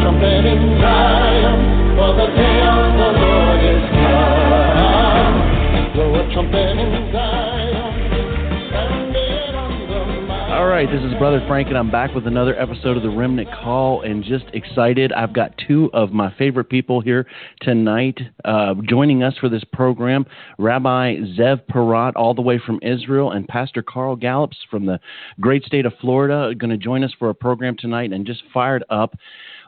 trumpet in this is Brother Frank, and I'm back with another episode of the Remnant Call, and just excited. I've got two of my favorite people here tonight uh, joining us for this program Rabbi Zev Porat, all the way from Israel, and Pastor Carl Gallups from the great state of Florida, going to join us for a program tonight, and just fired up.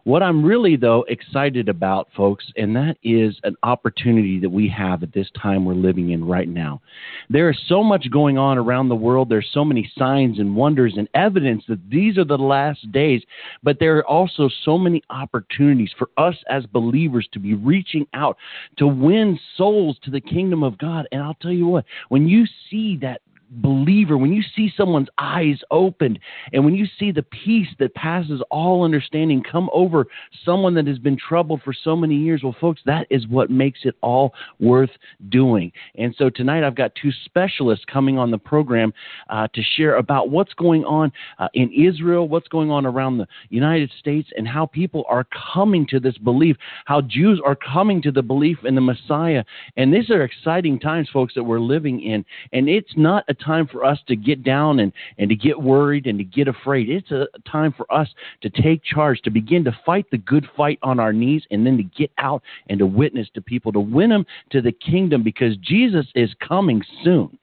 What I'm really, though, excited about, folks, and that is an opportunity that we have at this time we're living in right now. There is so much going on around the world. There's so many signs and wonders and evidence that these are the last days, but there are also so many opportunities for us as believers to be reaching out to win souls to the kingdom of God. And I'll tell you what, when you see that believer, when you see someone's eyes opened and when you see the peace that passes all understanding come over someone that has been troubled for so many years, well, folks, that is what makes it all worth doing. And so tonight I've got two specialists coming on the program uh, to share about what's going on uh, in Israel, what's going on around the United States, and how people are coming to this belief, how Jews are coming to the belief in the Messiah. And these are exciting times, folks, that we're living in. And it's not a time for us to get down and, and to get worried and to get afraid. It's a time for us to take charge, to begin to fight the good fight on our knees, and then to get out and to witness to people, to win them to the kingdom because Jesus is coming soon.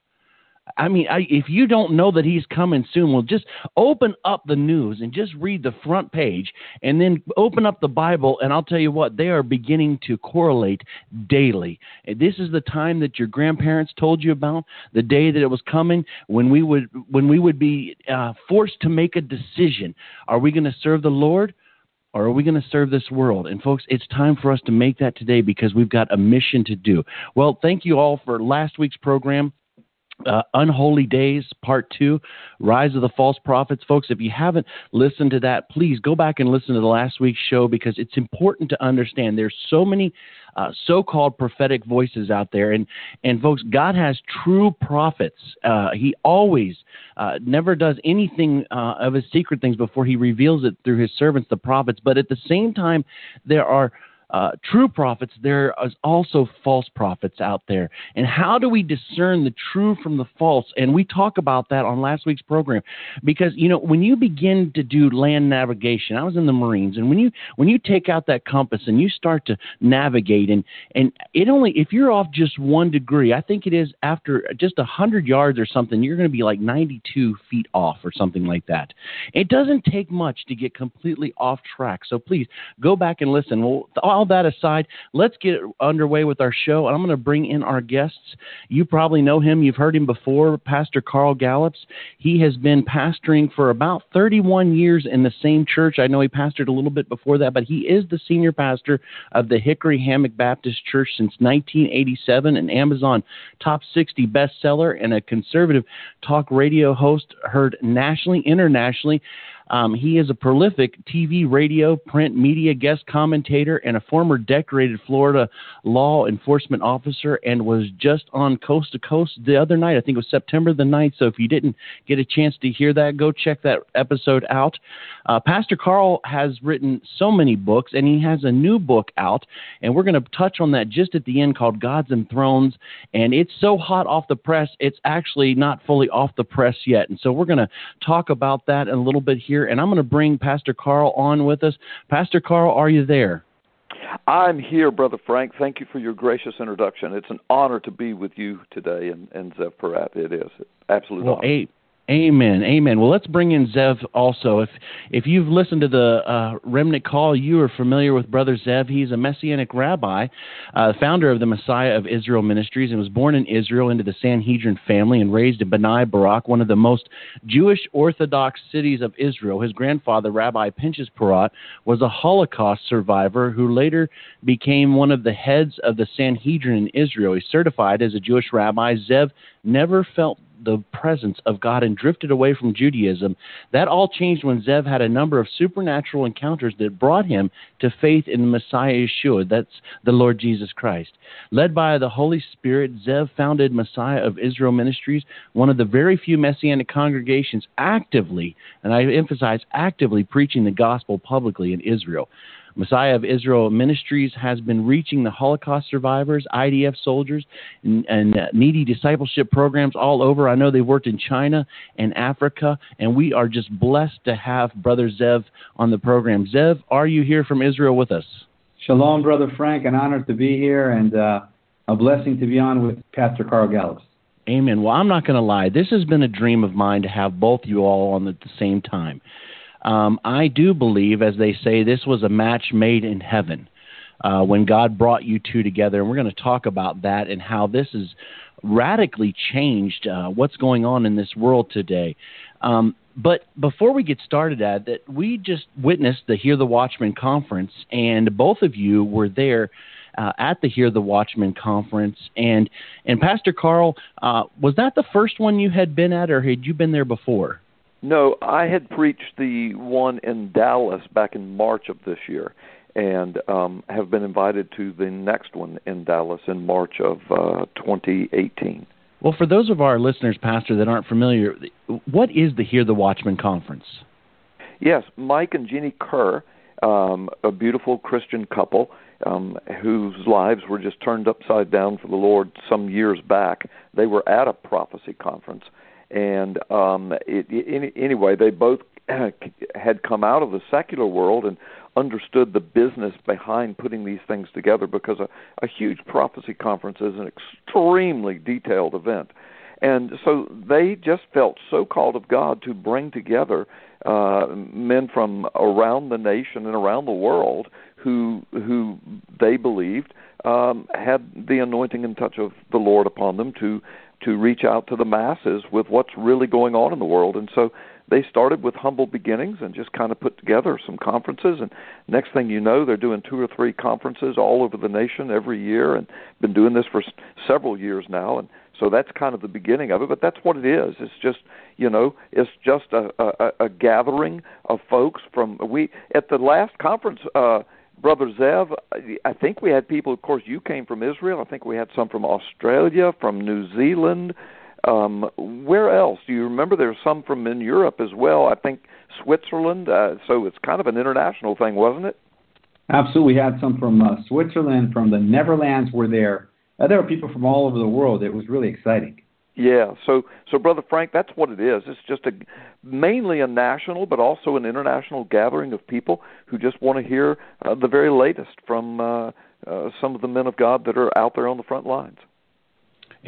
I mean, I, if you don't know that he's coming soon, well, just open up the news and just read the front page and then open up the Bible, and I'll tell you what, they are beginning to correlate daily. This is the time that your grandparents told you about, the day that it was coming when we would when we would be uh, forced to make a decision. Are we going to serve the Lord? or are we going to serve this world? And folks, it's time for us to make that today because we've got a mission to do. Well, thank you all for last week's program. Uh, Unholy Days, Part 2, Rise of the False Prophets. Folks, if you haven't listened to that, please go back and listen to the last week's show because it's important to understand there's so many uh, so-called prophetic voices out there, and and folks, God has true prophets. Uh, he always uh, never does anything uh, of his secret things before he reveals it through his servants, the prophets. But at the same time, there are uh, true prophets, there is also false prophets out there. And how do we discern the true from the false? And we talk about that on last week's program because you know when you begin to do land navigation, I was in the Marines, and when you when you take out that compass and you start to navigate, and and it only if you're off just one degree, I think it is after just a hundred yards or something, you're going to be like 92 feet off or something like that. It doesn't take much to get completely off track. So please go back and listen. Well, all that aside, let's get underway with our show. I'm going to bring in our guests. You probably know him. You've heard him before, Pastor Carl Gallups. He has been pastoring for about 31 years in the same church. I know he pastored a little bit before that, but he is the senior pastor of the Hickory Hammock Baptist Church since 1987, an Amazon top 60 bestseller, and a conservative talk radio host heard nationally, internationally. Um, he is a prolific TV, radio, print, media guest commentator and a former decorated Florida law enforcement officer and was just on Coast to Coast the other night. I think it was September the 9th. So if you didn't get a chance to hear that, go check that episode out. Uh, Pastor Carl has written so many books and he has a new book out. And we're going to touch on that just at the end called Gods and Thrones. And it's so hot off the press, it's actually not fully off the press yet. And so we're going to talk about that a little bit here. And I'm going to bring Pastor Carl on with us. Pastor Carl, are you there? I'm here, Brother Frank. Thank you for your gracious introduction. It's an honor to be with you today and, and uh, Zev Porat. It is. Absolutely. Well, a- Amen. Amen. Well, let's bring in Zev also. If if you've listened to the uh, Remnant Call, you are familiar with Brother Zev. He's a Messianic rabbi, uh, founder of the Messiah of Israel Ministries, and was born in Israel into the Sanhedrin family and raised in Bnei Barak, one of the most Jewish Orthodox cities of Israel. His grandfather, Rabbi Pinchas Porat, was a Holocaust survivor who later became one of the heads of the Sanhedrin in Israel. He's certified as a Jewish rabbi. Zev never felt the presence of God and drifted away from Judaism. That all changed when Zev had a number of supernatural encounters that brought him to faith in Messiah Yeshua. That's the Lord Jesus Christ. Led by the Holy Spirit, Zev founded Messiah of Israel Ministries, one of the very few Messianic congregations actively, and I emphasize actively, preaching the gospel publicly in Israel. Messiah of Israel Ministries has been reaching the Holocaust survivors, IDF soldiers, and, and uh, needy discipleship programs all over. I know they've worked in China and Africa, and we are just blessed to have Brother Zev on the program. Zev, are you here from Israel with us? Shalom, Brother Frank. An honor to be here and uh, a blessing to be on with Pastor Carl Gallups. Amen. Well, I'm not going to lie. This has been a dream of mine to have both you all on at the same time. Um, I do believe, as they say, this was a match made in heaven uh, when God brought you two together. And we're going to talk about that and how this has radically changed uh, what's going on in this world today. Um, but before we get started at that, we just witnessed the Hear the Watchman conference, and both of you were there. Uh, at the Hear the Watchman conference, and and Pastor Carl, uh, was that the first one you had been at, or had you been there before? No, I had preached the one in Dallas back in March of this year, and um, have been invited to the next one in Dallas in March of uh, 2018. Well, for those of our listeners, Pastor, that aren't familiar, what is the Hear the Watchman conference? Yes, Mike and Jeannie Kerr, um, a beautiful Christian couple um, whose lives were just turned upside down for the Lord some years back. They were at a prophecy conference and um, it, it, anyway, they both had come out of the secular world and understood the business behind putting these things together because a, a huge prophecy conference is an extremely detailed event. And so they just felt so called of God to bring together uh, men from around the nation and around the world who who they believed um, had the anointing and touch of the Lord upon them to to reach out to the masses with what's really going on in the world. And so they started with humble beginnings and just kind of put together some conferences. And next thing you know they're doing two or three conferences all over the nation every year and been doing this for several years now. And so that's kind of the beginning of it. But that's what it is. It's just you know it's just a a, a gathering of folks from we at the last conference uh Brother Zev, I think we had people. Of course, you came from Israel. I think we had some from Australia, from New Zealand. Um, where else? Do you remember? There's some from in Europe as well. I think Switzerland. Uh, so it's kind of an international thing, wasn't it? Absolutely, we had some from uh, Switzerland, from the Netherlands. Were there? Uh, there were people from all over the world. It was really exciting. Yeah, so so brother Frank, that's what it is. It's just a mainly a national, but also an international gathering of people who just want to hear uh, the very latest from uh, uh, some of the men of God that are out there on the front lines.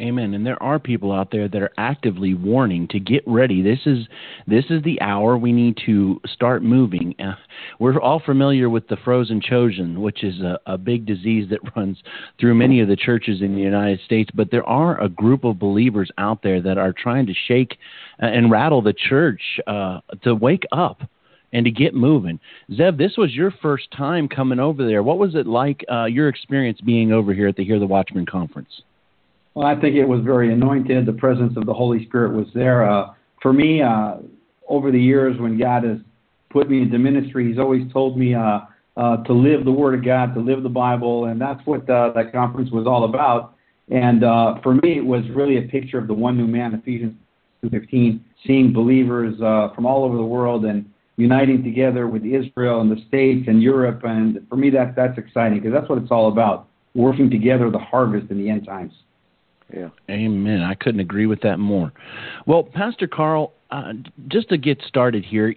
Amen. And there are people out there that are actively warning to get ready. This is this is the hour we need to start moving. Uh, we're all familiar with the frozen chosen, which is a, a big disease that runs through many of the churches in the United States. But there are a group of believers out there that are trying to shake uh, and rattle the church uh, to wake up and to get moving. Zev, this was your first time coming over there. What was it like? Uh, your experience being over here at the Hear the Watchman conference? Well, I think it was very anointed. The presence of the Holy Spirit was there. Uh, for me, uh, over the years, when God has put me into ministry, He's always told me uh, uh, to live the Word of God, to live the Bible, and that's what uh, that conference was all about. And uh, for me, it was really a picture of the one new man, Ephesians 2:15, seeing believers uh, from all over the world and uniting together with Israel and the States and Europe. And for me, that that's exciting because that's what it's all about: working together the harvest in the end times. Yeah. Amen. I couldn't agree with that more. Well, Pastor Carl, uh, just to get started here,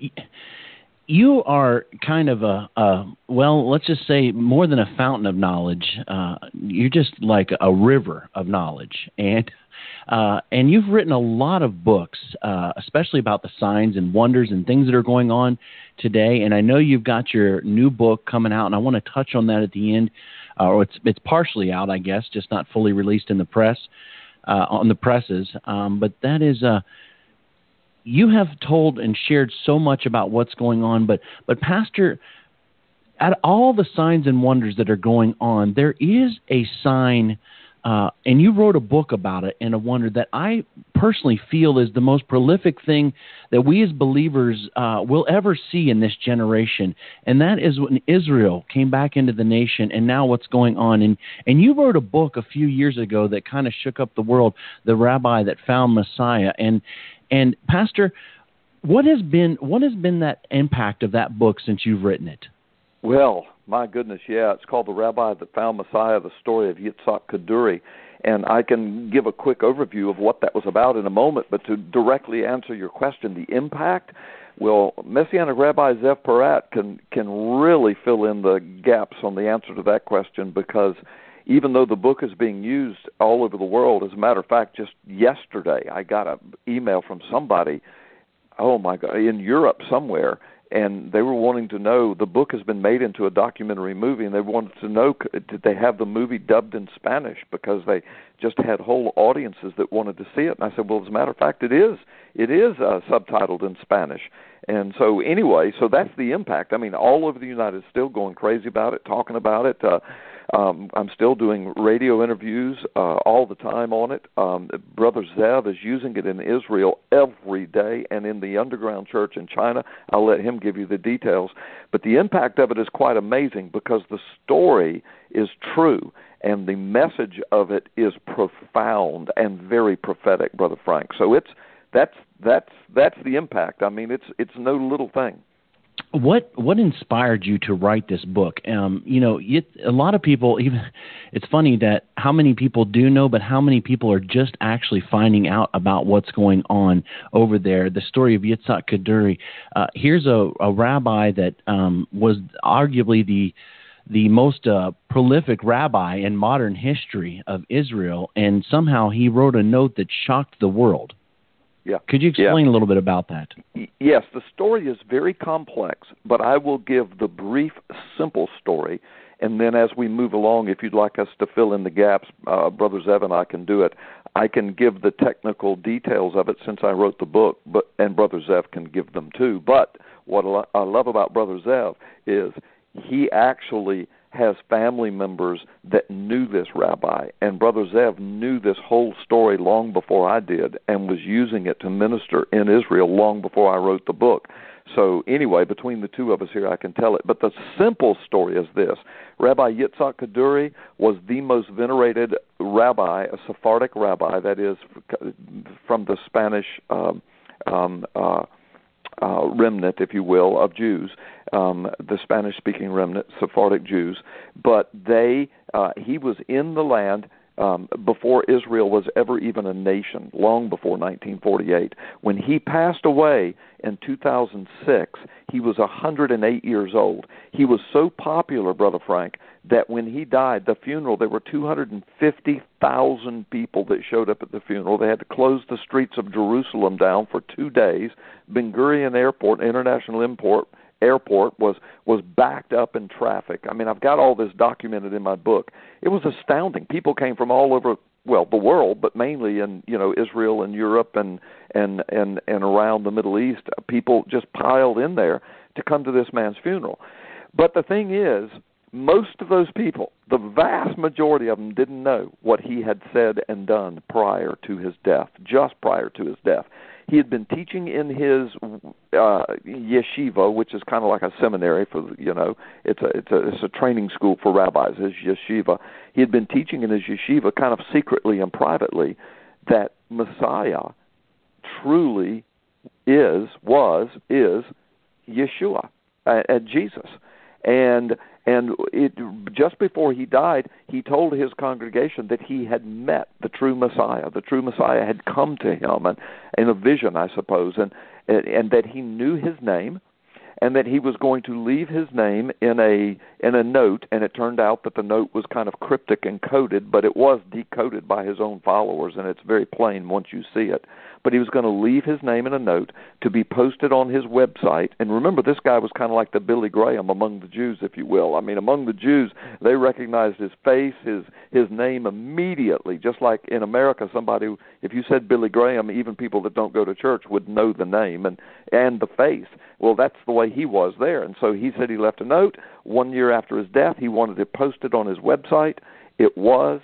you are kind of a, a, well, let's just say more than a fountain of knowledge. Uh, you're just like a river of knowledge, and uh, and you've written a lot of books, uh, especially about the signs and wonders and things that are going on today. And I know you've got your new book coming out, and I want to touch on that at the end uh, or it's it's partially out, I guess, just not fully released in the press uh, on the presses. Um, but that is uh, you have told and shared so much about what's going on, but but Pastor, at all the signs and wonders that are going on, there is a sign uh, and you wrote a book about it and a wonder that I personally feel is the most prolific thing that we as believers uh, will ever see in this generation, and that is when Israel came back into the nation, and now what's going on. And and you wrote a book a few years ago that kind of shook up the world, the rabbi that found Messiah, and and Pastor, what has been what has been that impact of that book since you've written it? Well, my goodness, yeah, it's called The Rabbi That Found Messiah, the story of Yitzhak Kaduri. And I can give a quick overview of what that was about in a moment, but to directly answer your question, the impact, well, Messianic Rabbi Zev Porat can can really fill in the gaps on the answer to that question because even though the book is being used all over the world, as a matter of fact, just yesterday I got an email from somebody, oh my God, in Europe somewhere, and they were wanting to know the book has been made into a documentary movie and they wanted to know did they have the movie dubbed in Spanish? Because they just had whole audiences that wanted to see it. And I said well as a matter of fact it is. It is uh, subtitled in Spanish. And so anyway so that's the impact. I mean all over the United States still going crazy about it talking about it uh um, I'm still doing radio interviews uh, all the time on it. Um, Brother Zev is using it in Israel every day and in the underground church in China. I'll let him give you the details. But the impact of it is quite amazing because the story is true and the message of it is profound and very prophetic, Brother Frank. So it's that's that's that's the impact. I mean, it's it's no little thing what what inspired you to write this book? Um, you know, it, a lot of people even it's funny that how many people do know, but how many people are just actually finding out about what's going on over there. The story of Yitzhak Kaduri. Uh, here's a, a rabbi that um, was arguably the the most uh, prolific rabbi in modern history of Israel, and somehow he wrote a note that shocked the world. Yeah. Could you explain yeah. a little bit about that? Yes, the story is very complex, but I will give the brief, simple story. And then as we move along, if you'd like us to fill in the gaps, uh, Brother Zev and I can do it. I can give the technical details of it since I wrote the book, but and Brother Zev can give them too. But what I love about Brother Zev is he actually has family members that knew this rabbi, and Brother Zev knew this whole story long before I did and was using it to minister in Israel long before I wrote the book. So, anyway, between the two of us here, I can tell it. But the simple story is this Rabbi Yitzhak Kaduri was the most venerated rabbi, a Sephardic rabbi, that is, from the Spanish. Um, um, uh, uh, remnant, if you will, of Jews, um, the Spanish-speaking remnant, Sephardic Jews. But they, uh, he was in the land um, before Israel was ever even a nation, long before 1948. When he passed away in 2006, he was 108 years old. He was so popular, Brother Frank, that when he died, the funeral, there were 250,000 people that showed up at the funeral. They had to close the streets of Jerusalem down for two days. Ben Gurion Airport, International Import, airport was was backed up in traffic. I mean, I've got all this documented in my book. It was astounding. People came from all over well, the world, but mainly in, you know, Israel and Europe and and and and around the Middle East. People just piled in there to come to this man's funeral. But the thing is, most of those people, the vast majority of them didn't know what he had said and done prior to his death, just prior to his death. He had been teaching in his uh, yeshiva, which is kind of like a seminary for you know, it's a it's a it's a training school for rabbis. His yeshiva. He had been teaching in his yeshiva, kind of secretly and privately, that Messiah truly is was is Yeshua, uh, uh, Jesus, and and it, just before he died, he told his congregation that he had met the true Messiah. The true Messiah had come to him, and in a vision, I suppose, and and that he knew his name, and that he was going to leave his name in a in a note and it turned out that the note was kind of cryptic and coded but it was decoded by his own followers and it's very plain once you see it but he was going to leave his name in a note to be posted on his website and remember this guy was kind of like the Billy Graham among the Jews if you will I mean among the Jews they recognized his face his his name immediately just like in America somebody if you said Billy Graham even people that don't go to church would know the name and and the face well that's the way he was there. And so he said he left a note. One year after his death, he wanted it posted on his website. It was,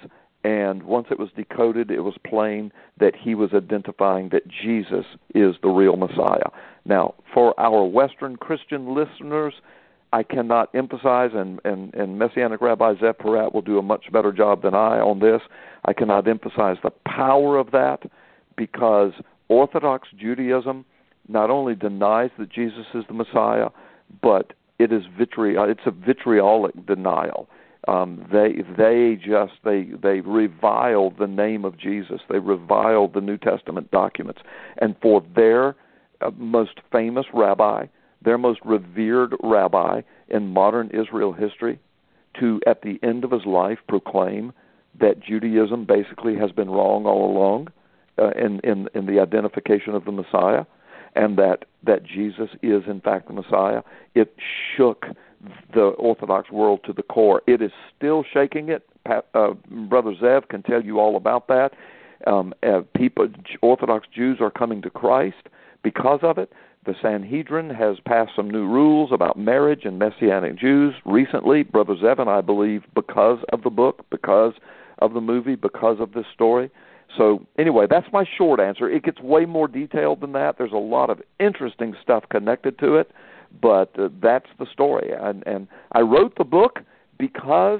And once it was decoded, it was plain that he was identifying that Jesus is the real Messiah. Now, for our Western Christian listeners, I cannot emphasize, and, and, and Messianic Rabbi Zev will do a much better job than I on this. I cannot emphasize the power of that because Orthodox Judaism not only denies that Jesus is the Messiah, but it is vitriol. It's a vitriolic denial. Um, they they just they they reviled the name of Jesus. They reviled the New Testament documents, and for their uh, most famous rabbi, their most revered rabbi in modern Israel history, to at the end of his life proclaim that Judaism basically has been wrong all along uh, in, in in the identification of the Messiah, and that that Jesus is in fact the Messiah. It shook the Orthodox world to the core. It is still shaking it. Pat, uh, Brother Zev can tell you all about that. Um, uh, people, Orthodox Jews are coming to Christ because of it. The Sanhedrin has passed some new rules about marriage and Messianic Jews recently. Brother Zev and I believe because of the book, because of the movie, because of this story. So anyway, that's my short answer. It gets way more detailed than that. There's a lot of interesting stuff connected to it, but uh, that's the story. And, and I wrote the book because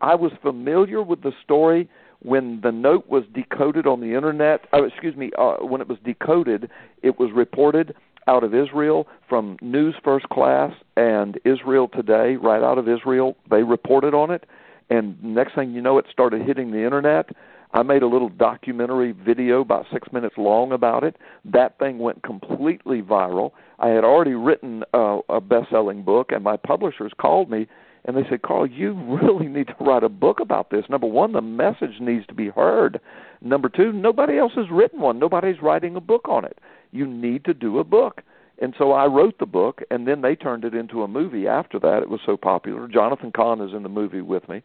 I was familiar with the story when the note was decoded on the internet. Oh, excuse me, uh, when it was decoded, it was reported out of Israel from News First Class and Israel Today, right out of Israel. They reported on it, and next thing you know, it started hitting the internet I made a little documentary video about six minutes long about it. That thing went completely viral. I had already written uh, a best-selling book, and my publishers called me and they said, "Carl, you really need to write a book about this. Number one, the message needs to be heard. Number two, nobody else has written one. Nobody's writing a book on it. You need to do a book." And so I wrote the book, and then they turned it into a movie after that. It was so popular. Jonathan Cahn is in the movie with me.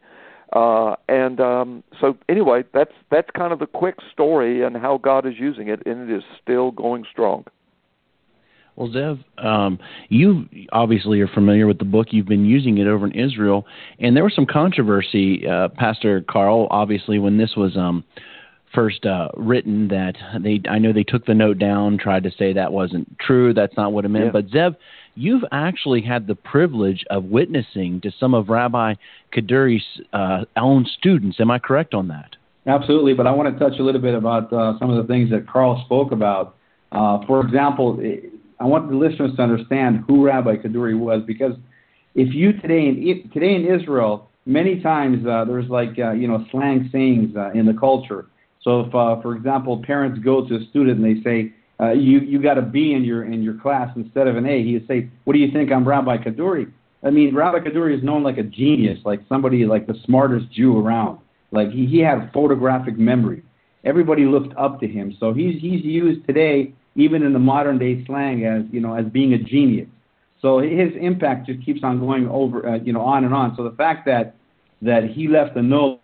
Uh, and um, so, anyway, that's that's kind of the quick story and how God is using it, and it is still going strong. Well, Zev, um, you obviously are familiar with the book. You've been using it over in Israel, and there was some controversy, uh, Pastor Carl. Obviously, when this was um, first uh, written, that they I know they took the note down, tried to say that wasn't true. That's not what it meant. Yeah. But Zev, you've actually had the privilege of witnessing to some of Rabbi Kaduri's uh, own students. Am I correct on that? Absolutely, but I want to touch a little bit about uh, some of the things that Carl spoke about. Uh, for example, I want the listeners to understand who Rabbi Kaduri was because if you today in today in Israel, many times uh, there's like uh, you know slang sayings uh, in the culture. So if, uh, for example, parents go to a student and they say, uh, you you got a B in your in your class instead of an A. He'd say, "What do you think I'm Rabbi Kaduri?" I mean, Rabbi Kaduri is known like a genius, like somebody like the smartest Jew around. Like he, he had photographic memory. Everybody looked up to him. So he's he's used today, even in the modern day slang, as you know, as being a genius. So his impact just keeps on going over, uh, you know, on and on. So the fact that that he left a note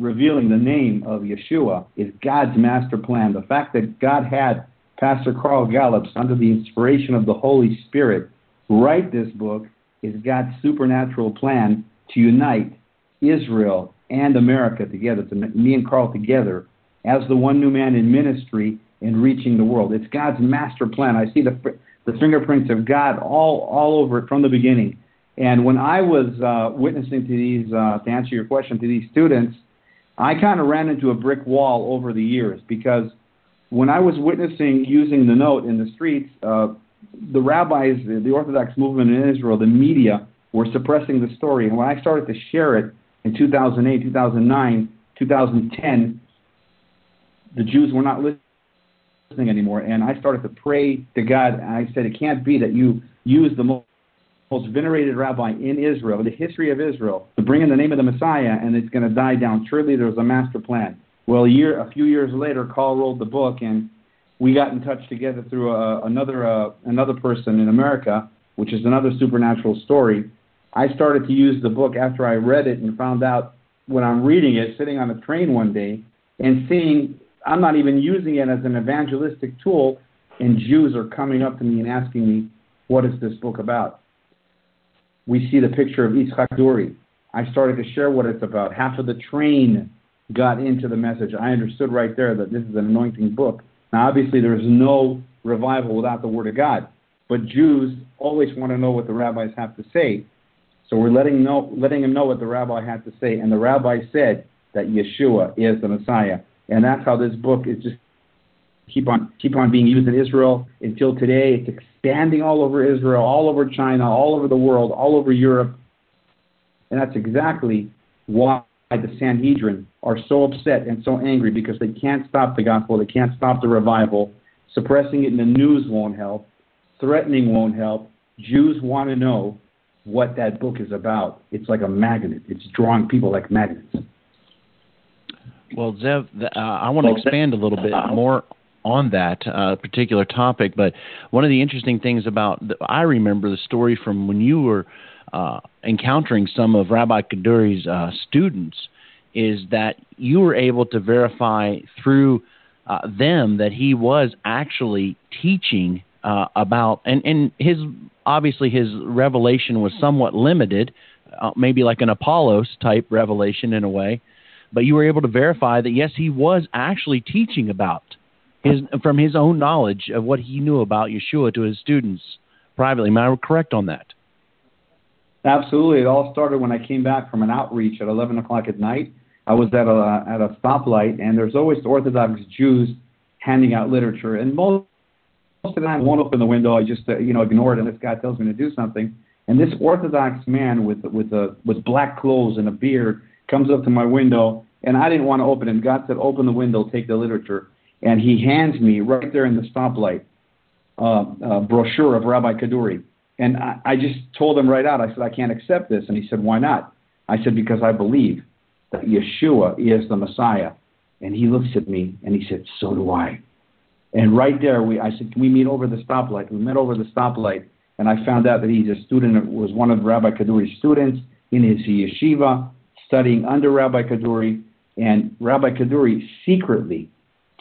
revealing the name of Yeshua is God's master plan. The fact that God had Pastor Carl Gallups, under the inspiration of the Holy Spirit, write this book is God's supernatural plan to unite Israel and America together, to me and Carl together as the one new man in ministry in reaching the world. It's God's master plan. I see the the fingerprints of God all all over it from the beginning. And when I was uh, witnessing to these, uh, to answer your question, to these students, I kind of ran into a brick wall over the years because when I was witnessing using the note in the streets, uh, the rabbis, the, Orthodox movement in Israel, the media were suppressing the story. And when I started to share it in 2008, 2009, 2010, the Jews were not listening anymore. And I started to pray to God. And I said, It can't be that you use the most most venerated rabbi in Israel, the history of Israel, to bring in the name of the Messiah, and it's going to die down. Surely there's a master plan. Well, a year, a few years later, Carl rolled the book, and we got in touch together through uh, another uh, another person in America, which is another supernatural story. I started to use the book after I read it and found out when I'm reading it, sitting on a train one day, and seeing I'm not even using it as an evangelistic tool, and Jews are coming up to me and asking me, "What is this book about?" We see the picture of Yitzchak Duri. I started to share what it's about. Half of the train got into the message. I understood right there that this is an anointing book. Now, obviously, there is no revival without the Word of God, but Jews always want to know what the rabbis have to say. So we're letting know, letting them know what the rabbi had to say, and the rabbi said that Yeshua is the Messiah, and that's how this book is just keep on keep on being used in Israel until today. It's expanding all over Israel, all over China, all over the world, all over Europe, and that's exactly why the Sanhedrin are so upset and so angry because they can't stop the gospel, they can't stop the revival. Suppressing it in the news won't help. Threatening won't help. Jews want to know what that book is about. It's like a magnet. It's drawing people like magnets. Well, Zev, uh, I want to expand a little bit more on that uh, particular topic. But one of the interesting things about the, I remember the story from when you were uh, encountering some of Rabbi Kaduri's uh, students is that you were able to verify through uh, them that he was actually teaching uh, about and and his obviously his revelation was somewhat limited, uh, maybe like an Apollos type revelation in a way, but you were able to verify that yes he was actually teaching about his from his own knowledge of what he knew about Yeshua to his students privately. Am I correct on that? Absolutely. It all started when I came back from an outreach at 11 o'clock at night. I was at a at a stoplight, and there's always Orthodox Jews handing out literature, and most most of the time I won't open the window. I just uh, you know ignore it, and this guy tells me to do something. And this Orthodox man with with a with black clothes and a beard comes up to my window, and I didn't want to open it. God said, "Open the window, take the literature." And he hands me right there in the stoplight uh, a brochure of Rabbi Kaduri. And I, I just told him right out, I said, I can't accept this. And he said, Why not? I said, Because I believe that Yeshua is the Messiah. And he looks at me and he said, So do I. And right there, we, I said, Can we meet over the stoplight? We met over the stoplight, and I found out that he's a student, was one of Rabbi Kaduri's students in his yeshiva, studying under Rabbi Kaduri. And Rabbi Kaduri secretly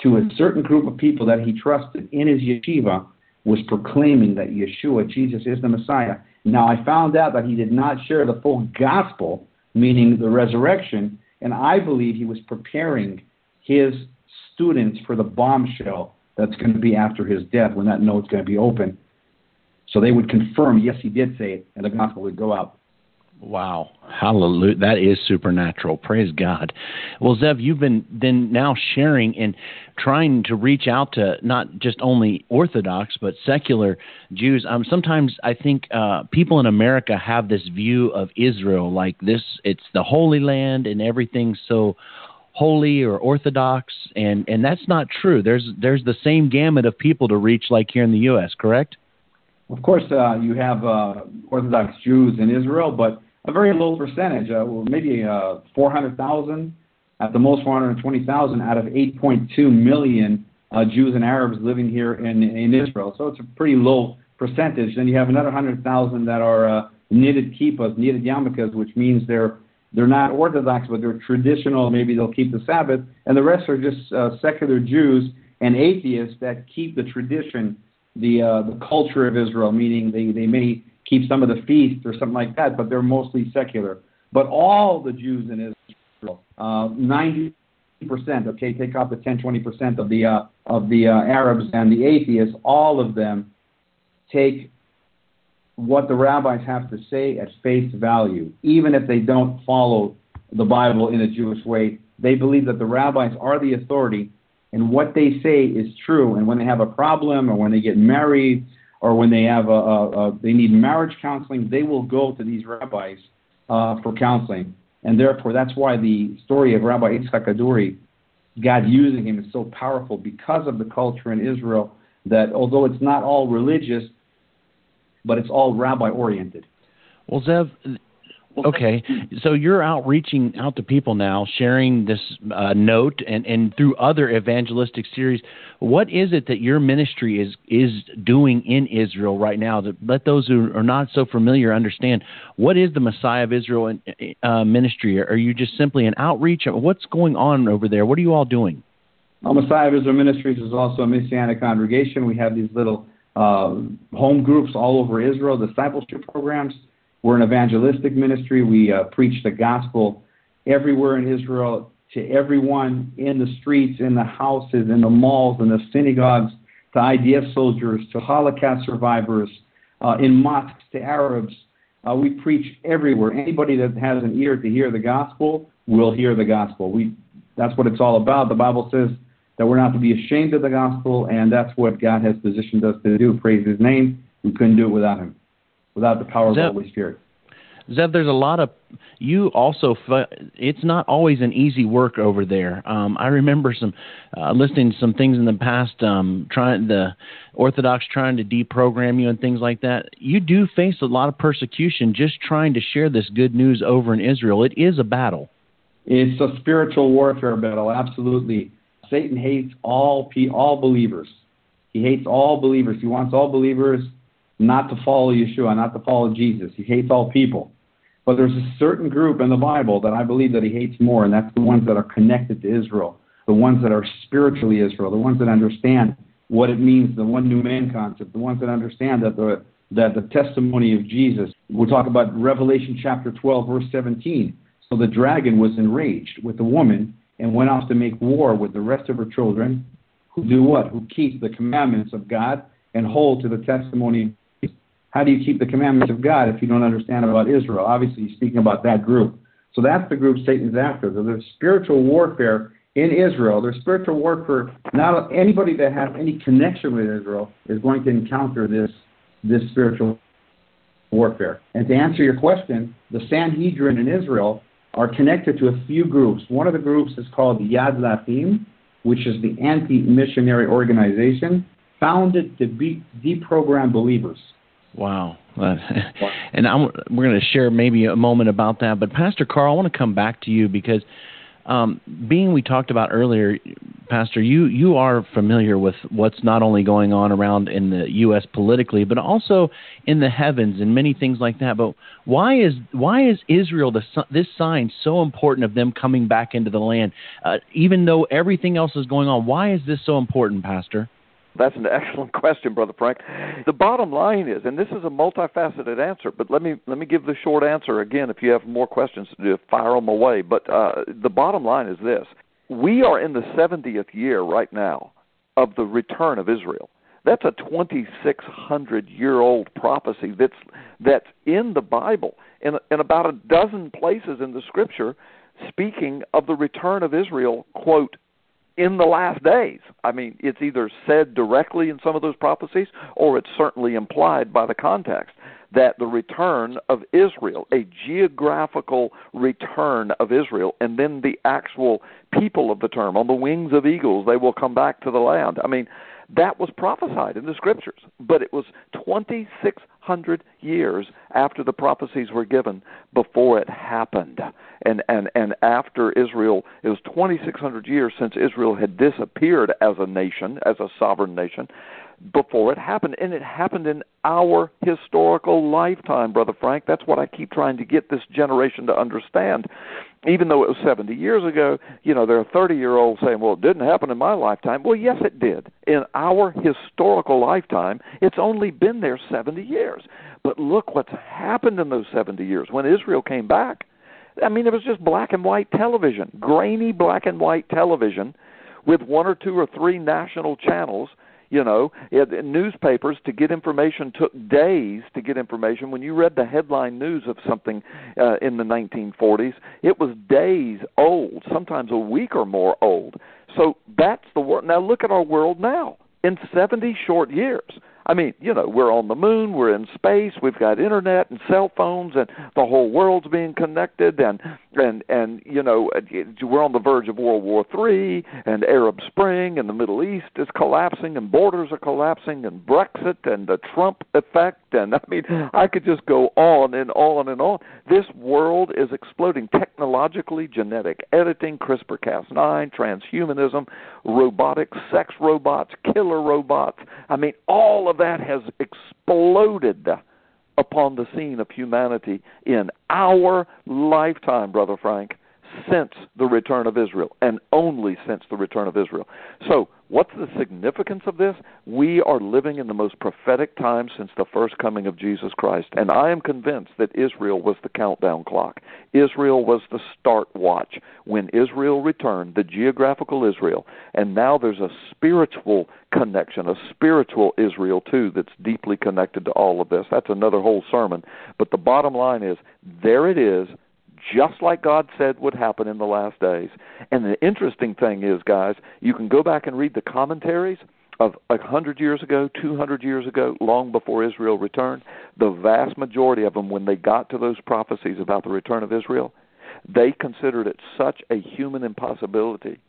to a mm-hmm. certain group of people that he trusted in his yeshiva was proclaiming that Yeshua, Jesus, is the Messiah. Now, I found out that he did not share the full gospel, meaning the resurrection, and I believe he was preparing his students for the bombshell that's going to be after his death when that note's going to be open. So they would confirm, yes, he did say it, and the gospel would go out. Wow. Hallelujah. That is supernatural. Praise God. Well, Zev, you've been then now sharing and trying to reach out to not just only Orthodox, but secular Jews. Um, sometimes I think uh, people in America have this view of Israel like this it's the Holy Land and everything's so holy or orthodox and and that's not true there's there's the same gamut of people to reach like here in the US correct of course uh, you have uh, orthodox Jews in Israel but a very low percentage, uh, maybe uh, 400,000, at the most 420,000 out of 8.2 million uh, Jews and Arabs living here in, in Israel. So it's a pretty low percentage. Then you have another 100,000 that are uh, knitted kippas, knitted yarmulkes, which means they're they're not Orthodox, but they're traditional. Maybe they'll keep the Sabbath, and the rest are just uh, secular Jews and atheists that keep the tradition, the uh, the culture of Israel. Meaning they they may keep some of the feasts or something like that, but they're mostly secular. But all the Jews in Israel, uh, 90 percent, okay, take off the 10, 20 percent of the uh, of the uh, Arabs and the atheists, all of them take what the rabbis have to say at face value, even if they don't follow the Bible in a Jewish way. They believe that the rabbis are the authority, and what they say is true. And when they have a problem, or when they get married, or when they have a, a, a they need marriage counseling, they will go to these rabbis uh, for counseling. And therefore, that's why the story of Rabbi Yitzchak Kaduri, God using him, is so powerful because of the culture in Israel that although it's not all religious, but it's all rabbi oriented. Well, Zev, Okay, so you're out reaching out to people now, sharing this uh, note, and, and through other evangelistic series. What is it that your ministry is is doing in Israel right now? To let those who are not so familiar understand what is the Messiah of Israel uh, ministry? Are you just simply an outreach? What's going on over there? What are you all doing? Well, Messiah of Israel Ministries is also a messianic congregation. We have these little uh, home groups all over Israel, discipleship programs we're an evangelistic ministry. We uh, preach the gospel everywhere in Israel. to everyone in the streets, in the houses, in the malls, in the synagogues, to IDF soldiers, to Holocaust survivors, uh, in mosques, to Arabs. Uh, we preach everywhere. Anybody that has an ear to hear the gospel will hear the gospel. We, that's what it's all about. The Bible says that we're not to be ashamed of the gospel, and that's what God has positioned us to do. Praise His name. We couldn't do it without Him, without the power of the Holy Spirit. Zev, there's a lot of you also. It's not always an easy work over there. Um, I remember some uh, listening to some things in the past, um, trying the Orthodox trying to deprogram you and things like that. You do face a lot of persecution just trying to share this good news over in Israel. It is a battle. It's a spiritual warfare battle. Absolutely, Satan hates all all believers. He hates all believers. He wants all believers not to follow Yeshua, not to follow Jesus. He hates all people. But there's a certain group in the Bible that I believe that he hates more, and that's the ones that are connected to Israel, the ones that are spiritually Israel, the ones that understand what it means, the one new man concept, the ones that understand that the that the testimony of Jesus. We'll talk about Revelation chapter 12, verse 17. So the dragon was enraged with the woman and went off to make war with the rest of her children, who do what? Who keep the commandments of God and hold to the testimony how do you keep the commandments of God if you don't understand about Israel? Obviously, he's speaking about that group. So that's the group Satan's after. There's spiritual warfare in Israel. There's spiritual warfare. Not anybody that has any connection with Israel is going to encounter this this spiritual warfare. And to answer your question, the Sanhedrin in Israel are connected to a few groups. One of the groups is called Yad L'Achim, which is the anti-missionary organization founded to be deprogram believers. Wow. and I'm, we're going to share maybe a moment about that. But Pastor Carl, I want to come back to you because um, being we talked about earlier, Pastor, you you are familiar with what's not only going on around in the U.S. politically, but also in the heavens and many things like that. But why is why is Israel the, this sign so important of them coming back into the land, uh, even though everything else is going on? Why is this so important, Pastor? That's an excellent question, Brother Frank. The bottom line is, and this is a multifaceted answer, but let me let me give the short answer again. If you have more questions to fire them away. But uh, the bottom line is this: we are in the 70th year right now of the return of Israel. That's a 2,600 year old prophecy that's that's in the Bible in in about a dozen places in the Scripture, speaking of the return of Israel. Quote in the last days. I mean, it's either said directly in some of those prophecies or it's certainly implied by the context that the return of Israel, a geographical return of Israel, and then the actual people of the term, on the wings of eagles, they will come back to the land. I mean, that was prophesied in the scriptures, but it was 2,600 years after the prophecies were given before it happened. And, and, and after Israel, it was 2,600 years since Israel had disappeared as a nation, as a sovereign nation before it happened. And it happened in our historical lifetime, Brother Frank. That's what I keep trying to get this generation to understand. Even though it was 70 years ago, you know, there are 30 year olds saying, well, it didn't happen in my lifetime. Well, yes, it did. In our historical lifetime, it's only been there 70 years. But look what's happened in those 70 years. When Israel came back, I mean, it was just black and white television, grainy black and white television with one or two or three national channels you know, it, newspapers to get information took days to get information. When you read the headline news of something uh, in the 1940s, it was days old, sometimes a week or more old. So that's the world. Now look at our world now. In 70 short years, I mean, you know, we're on the moon, we're in space, we've got internet and cell phones, and the whole world's being connected, and and and you know, uh, we're on the verge of World War Three, and Arab Spring, and the Middle East is collapsing, and borders are collapsing, and Brexit, and the Trump effect, and I mean, I could just go on and on and on. This world is exploding technologically, genetic editing, CRISPR-Cas9, transhumanism, robotics, sex robots, killer robots. I mean, all of that has exploded upon the scene of humanity in our lifetime, Brother Frank. Since the return of Israel, and only since the return of Israel. So, what's the significance of this? We are living in the most prophetic time since the first coming of Jesus Christ, and I am convinced that Israel was the countdown clock. Israel was the start watch. When Israel returned, the geographical Israel, and now there's a spiritual connection, a spiritual Israel too, that's deeply connected to all of this. That's another whole sermon. But the bottom line is there it is just like God said would happen in the last days. And the interesting thing is, guys, you can go back and read the commentaries of a hundred years ago, two hundred years ago, long before Israel returned. The vast majority of them, when they got to those prophecies about the return of Israel, they considered it such a human impossibility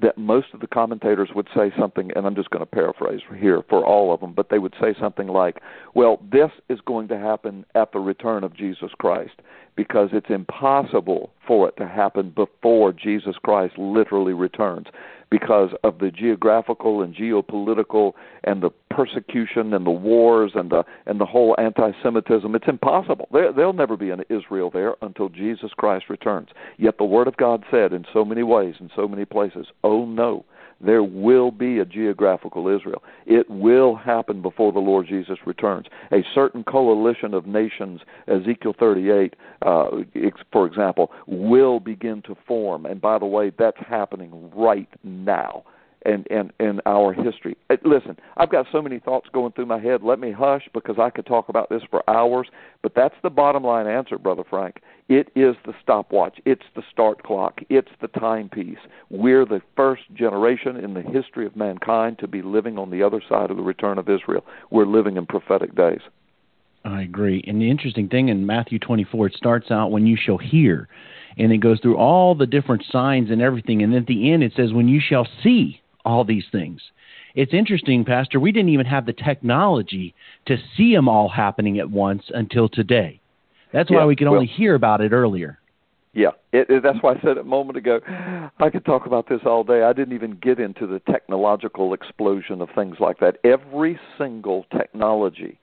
that most of the commentators would say something, and I'm just going to paraphrase here for all of them, but they would say something like, well, this is going to happen at the return of Jesus Christ because it's impossible for it to happen before Jesus Christ literally returns because of the geographical and geopolitical and the persecution and the wars and the and the whole anti-Semitism. It's impossible. There, there'll never be an Israel there until Jesus Christ returns. Yet the Word of God said in so many ways, in so many places, "Oh no." There will be a geographical Israel. It will happen before the Lord Jesus returns. A certain coalition of nations, Ezekiel 38, uh, for example, will begin to form. And by the way, that's happening right now and and our history. Uh, listen, I've got so many thoughts going through my head. Let me hush because I could talk about this for hours. But that's the bottom line answer, brother Frank. It is the stopwatch. It's the start clock. It's the timepiece. We're the first generation in the history of mankind to be living on the other side of the return of Israel. We're living in prophetic days. I agree. And the interesting thing in Matthew 24, it starts out when you shall hear, and it goes through all the different signs and everything. And at the end, it says, when you shall see all these things. It's interesting, Pastor, we didn't even have the technology to see them all happening at once until today. That's why yeah, we could well, only hear about it earlier. Yeah, it, it, that's why I said a moment ago. I could talk about this all day. I didn't even get into the technological explosion of things like that. Every single technology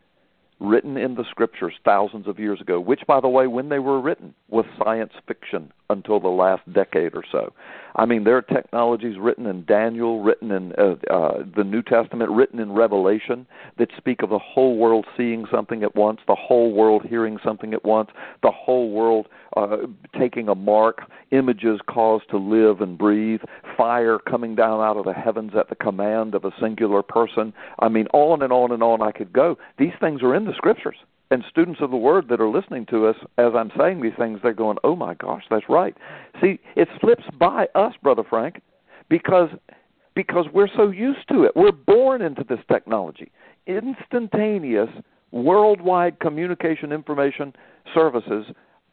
written in the scriptures thousands of years ago, which, by the way, when they were written, was science fiction until the last decade or so. I mean, there are technologies written in Daniel, written in uh, uh, the New Testament, written in Revelation that speak of the whole world seeing something at once, the whole world hearing something at once, the whole world uh, taking a mark, images caused to live and breathe, fire coming down out of the heavens at the command of a singular person. I mean, on and on and on I could go. These things are in the scriptures and students of the word that are listening to us as I'm saying these things, they're going, "Oh my gosh, that's right." See, it slips by us, brother Frank, because because we're so used to it. We're born into this technology, instantaneous, worldwide communication information services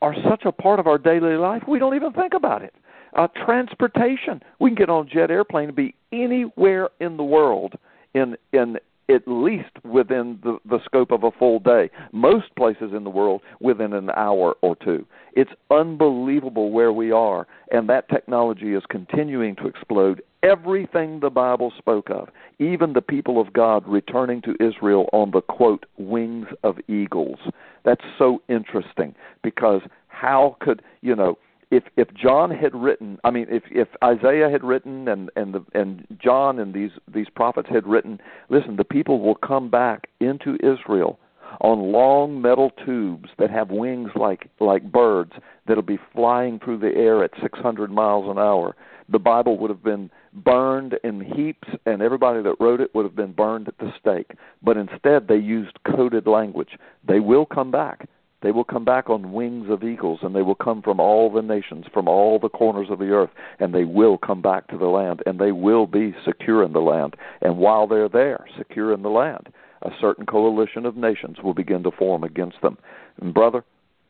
are such a part of our daily life. We don't even think about it. Uh, transportation, we can get on a jet airplane and be anywhere in the world in in at least within the, the scope of a full day. Most places in the world within an hour or two. It's unbelievable where we are, and that technology is continuing to explode. Everything the Bible spoke of, even the people of God returning to Israel on the quote, wings of eagles. That's so interesting because how could, you know, if if John had written, I mean, if if Isaiah had written and and the and John and these these prophets had written, listen, the people will come back into Israel on long metal tubes that have wings like like birds that'll be flying through the air at 600 miles an hour. The Bible would have been burned in heaps, and everybody that wrote it would have been burned at the stake. But instead, they used coded language. They will come back. They will come back on wings of eagles, and they will come from all the nations, from all the corners of the earth, and they will come back to the land, and they will be secure in the land. And while they're there, secure in the land, a certain coalition of nations will begin to form against them. And, brother,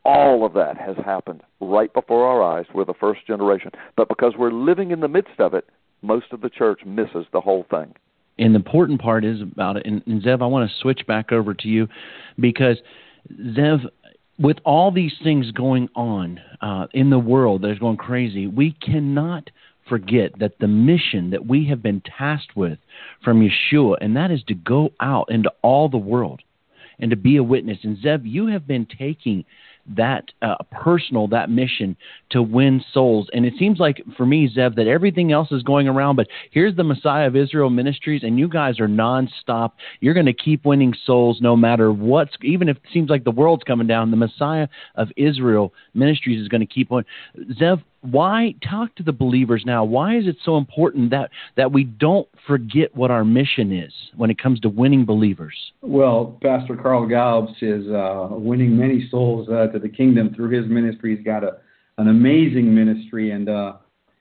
all of that has happened right before our eyes. We're the first generation. But because we're living in the midst of it, most of the church misses the whole thing. And the important part is about it. And, and Zev, I want to switch back over to you because, Zev, with all these things going on uh, in the world that's going crazy, we cannot forget that the mission that we have been tasked with from Yeshua, and that is to go out into all the world and to be a witness. And Zev, you have been taking that uh, personal, that mission to win souls. And it seems like for me, Zev, that everything else is going around, but here's the Messiah of Israel Ministries, and you guys are nonstop. You're going to keep winning souls no matter what's, even if it seems like the world's coming down. The Messiah of Israel Ministries is going to keep on. Zev, why talk to the believers now? Why is it so important that that we don't forget what our mission is when it comes to winning believers? Well, Pastor Carl Gallups is uh, winning many souls uh, to the kingdom through his ministry. He's got a an amazing ministry, and uh,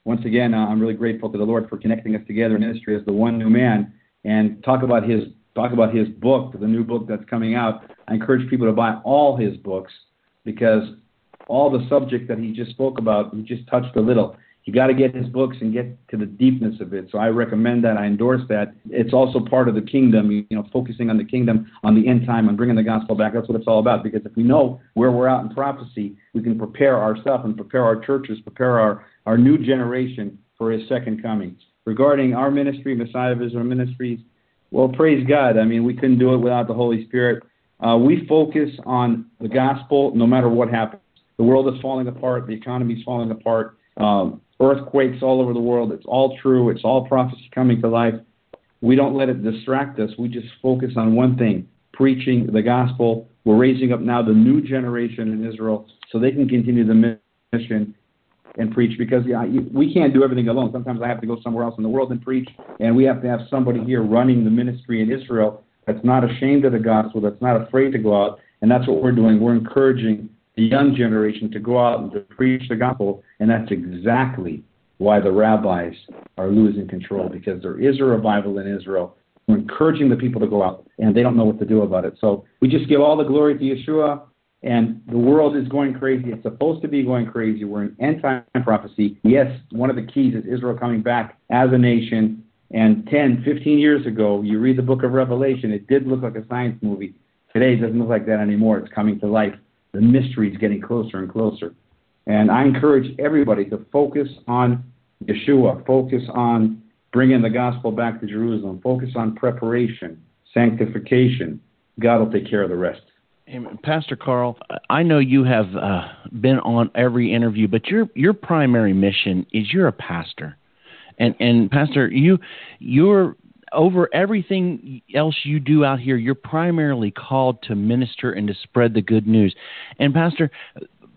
once again, I'm really grateful to the Lord for connecting us together in ministry as the one new man. And talk about his talk about his book, the new book that's coming out. I encourage people to buy all his books because all the subject that he just spoke about, he just touched a little. You got to get his books and get to the deepness of it. So I recommend that. I endorse that. It's also part of the kingdom, you know, focusing on the kingdom, on the end time, and bringing the gospel back. That's what it's all about. Because if we know where we're at in prophecy, we can prepare ourselves and prepare our churches, prepare our, our new generation for his second coming. Regarding our ministry, Messiah Israel Ministries, well, praise God. I mean, we couldn't do it without the Holy Spirit. Uh, we focus on the gospel no matter what happens. The world is falling apart. The economy is falling apart. Um, earthquakes all over the world. It's all true. It's all prophecy coming to life. We don't let it distract us. We just focus on one thing preaching the gospel. We're raising up now the new generation in Israel so they can continue the mission and preach because yeah, we can't do everything alone. Sometimes I have to go somewhere else in the world and preach, and we have to have somebody here running the ministry in Israel that's not ashamed of the gospel, that's not afraid to go out, and that's what we're doing. We're encouraging the young generation to go out and to preach the gospel, and that's exactly why the rabbis are losing control because there is a revival in Israel. We're encouraging the people to go out, and they don't know what to do about it. So we just give all the glory to Yeshua, and the world is going crazy. It's supposed to be going crazy. We're in end time prophecy. Yes, one of the keys is Israel coming back as a nation. And 10, 15 years ago, you read the book of Revelation, it did look like a science movie. Today, it doesn't look like that anymore. It's coming to life the mystery is getting closer and closer. And I encourage everybody to focus on Yeshua, focus on bringing the gospel back to Jerusalem, focus on preparation, sanctification. God will take care of the rest. Amen. Pastor Carl, I know you have uh, been on every interview, but your your primary mission is you're a pastor, and and Pastor, you you're over everything else you do out here, you're primarily called to minister and to spread the good news. And, Pastor,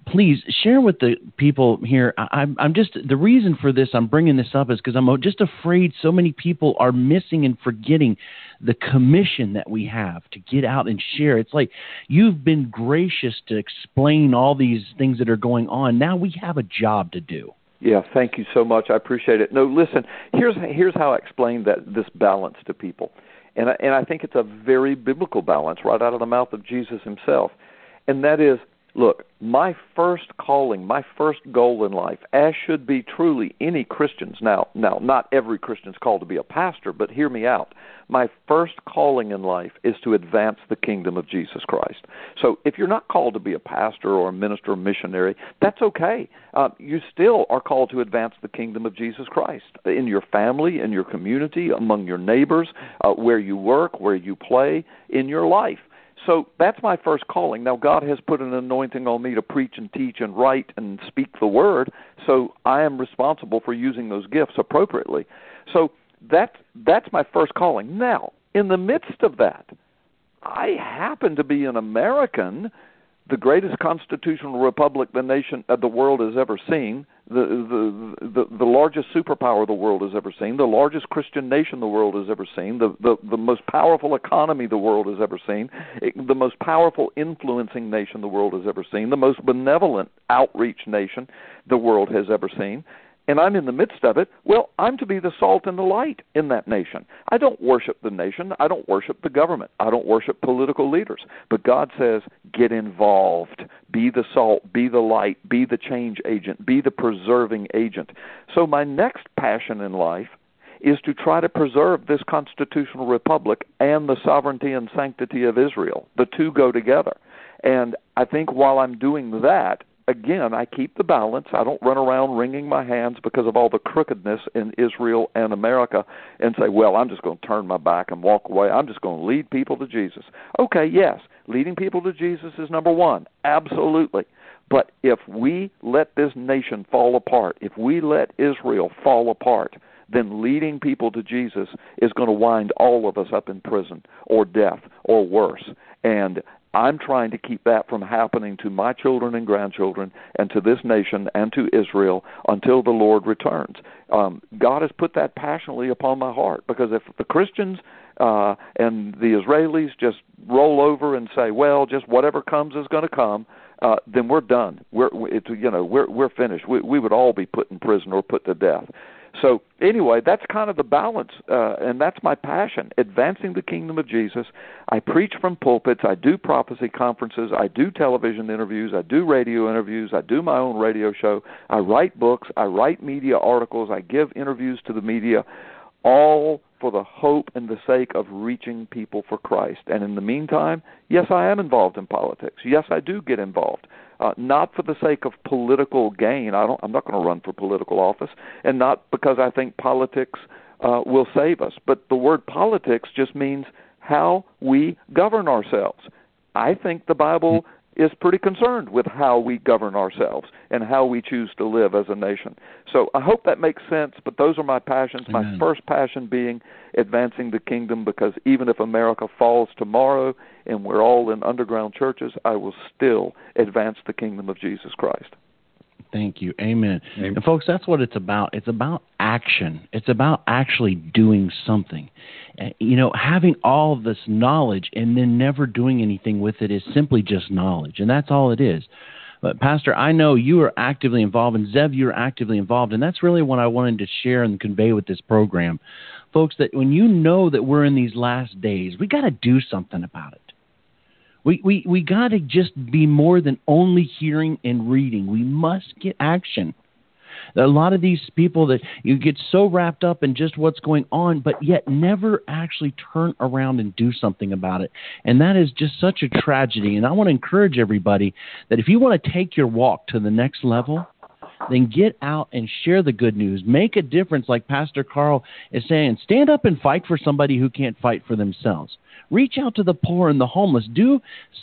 please share with the people here. I, I'm just the reason for this. I'm bringing this up is because I'm just afraid so many people are missing and forgetting the commission that we have to get out and share. It's like you've been gracious to explain all these things that are going on. Now we have a job to do. Yeah, thank you so much. I appreciate it. No, listen, here's here's how I explain that this balance to people. And I, and I think it's a very biblical balance right out of the mouth of Jesus himself. And that is Look, my first calling, my first goal in life, as should be truly any Christian's now. Now, not every Christian's called to be a pastor, but hear me out. My first calling in life is to advance the kingdom of Jesus Christ. So, if you're not called to be a pastor or a minister or missionary, that's okay. Uh, you still are called to advance the kingdom of Jesus Christ in your family, in your community, among your neighbors, uh, where you work, where you play, in your life so that's my first calling. Now, God has put an anointing on me to preach and teach and write and speak the word, so I am responsible for using those gifts appropriately. So that's that's my first calling. Now, in the midst of that, I happen to be an American the greatest constitutional republic the nation uh, the world has ever seen, the, the the the largest superpower the world has ever seen, the largest Christian nation the world has ever seen, the the, the most powerful economy the world has ever seen, the most powerful influencing nation the world has ever seen, the most benevolent outreach nation the world has ever seen and I'm in the midst of it, well, I'm to be the salt and the light in that nation. I don't worship the nation. I don't worship the government. I don't worship political leaders. But God says, get involved. Be the salt, be the light, be the change agent, be the preserving agent. So, my next passion in life is to try to preserve this constitutional republic and the sovereignty and sanctity of Israel. The two go together. And I think while I'm doing that, again, I keep the balance. I don't run around wringing my hands because of all the crookedness in Israel and America and say, well, I'm just going to turn my back and walk away. I'm just going to lead people to Jesus. Okay, yes, leading people to Jesus is number one. Absolutely. But if we let this nation fall apart, if we let Israel fall apart, then leading people to Jesus is going to wind all of us up in prison or death or worse. And I'm trying to keep that from happening to my children and grandchildren and to this nation and to Israel until the Lord returns. Um, God has put that passionately upon my heart because if the Christians uh, and the Israelis just roll over and say, "Well, just whatever comes is going to come," uh, then we're done. We're it's you know we're we're finished. We we would all be put in prison or put to death. So anyway, that's kind of the balance, uh, and that's my passion: advancing the kingdom of Jesus. I preach from pulpits. I do prophecy conferences. I do television interviews. I do radio interviews. I do my own radio show. I write books. I write media articles. I give interviews to the media, all for the hope and the sake of reaching people for Christ. And in the meantime, yes, I am involved in politics. Yes, I do get involved uh, not for the sake of political gain. I don't. I'm not going to run for political office, and not because I think politics uh, will save us. But the word politics just means how we govern ourselves. I think the Bible is pretty concerned with how we govern ourselves and how we choose to live as a nation. So I hope that makes sense, but those are my passions. Amen. My first passion being advancing the kingdom because even if America falls tomorrow and we're all in underground churches, I will still advance the kingdom of Jesus Christ. Thank you. Amen. Amen. And folks, that's what it's about. It's about action. It's about actually doing something. You know, having all this knowledge and then never doing anything with it is simply just knowledge, and that's all it is. But Pastor, I know you are actively involved, and Zev, you're actively involved, and that's really what I wanted to share and convey with this program, folks. That when you know that we're in these last days, we got to do something about it. We we we got to just be more than only hearing and reading. We must get action. A lot of these people that you get so wrapped up in just what's going on, but yet never actually turn around and do something about it. And that is just such a tragedy. And I want to encourage everybody that if you want to take your walk to the next level, then get out and share the good news. Make a difference, like Pastor Carl is saying. Stand up and fight for somebody who can't fight for themselves. Reach out to the poor and the homeless. Do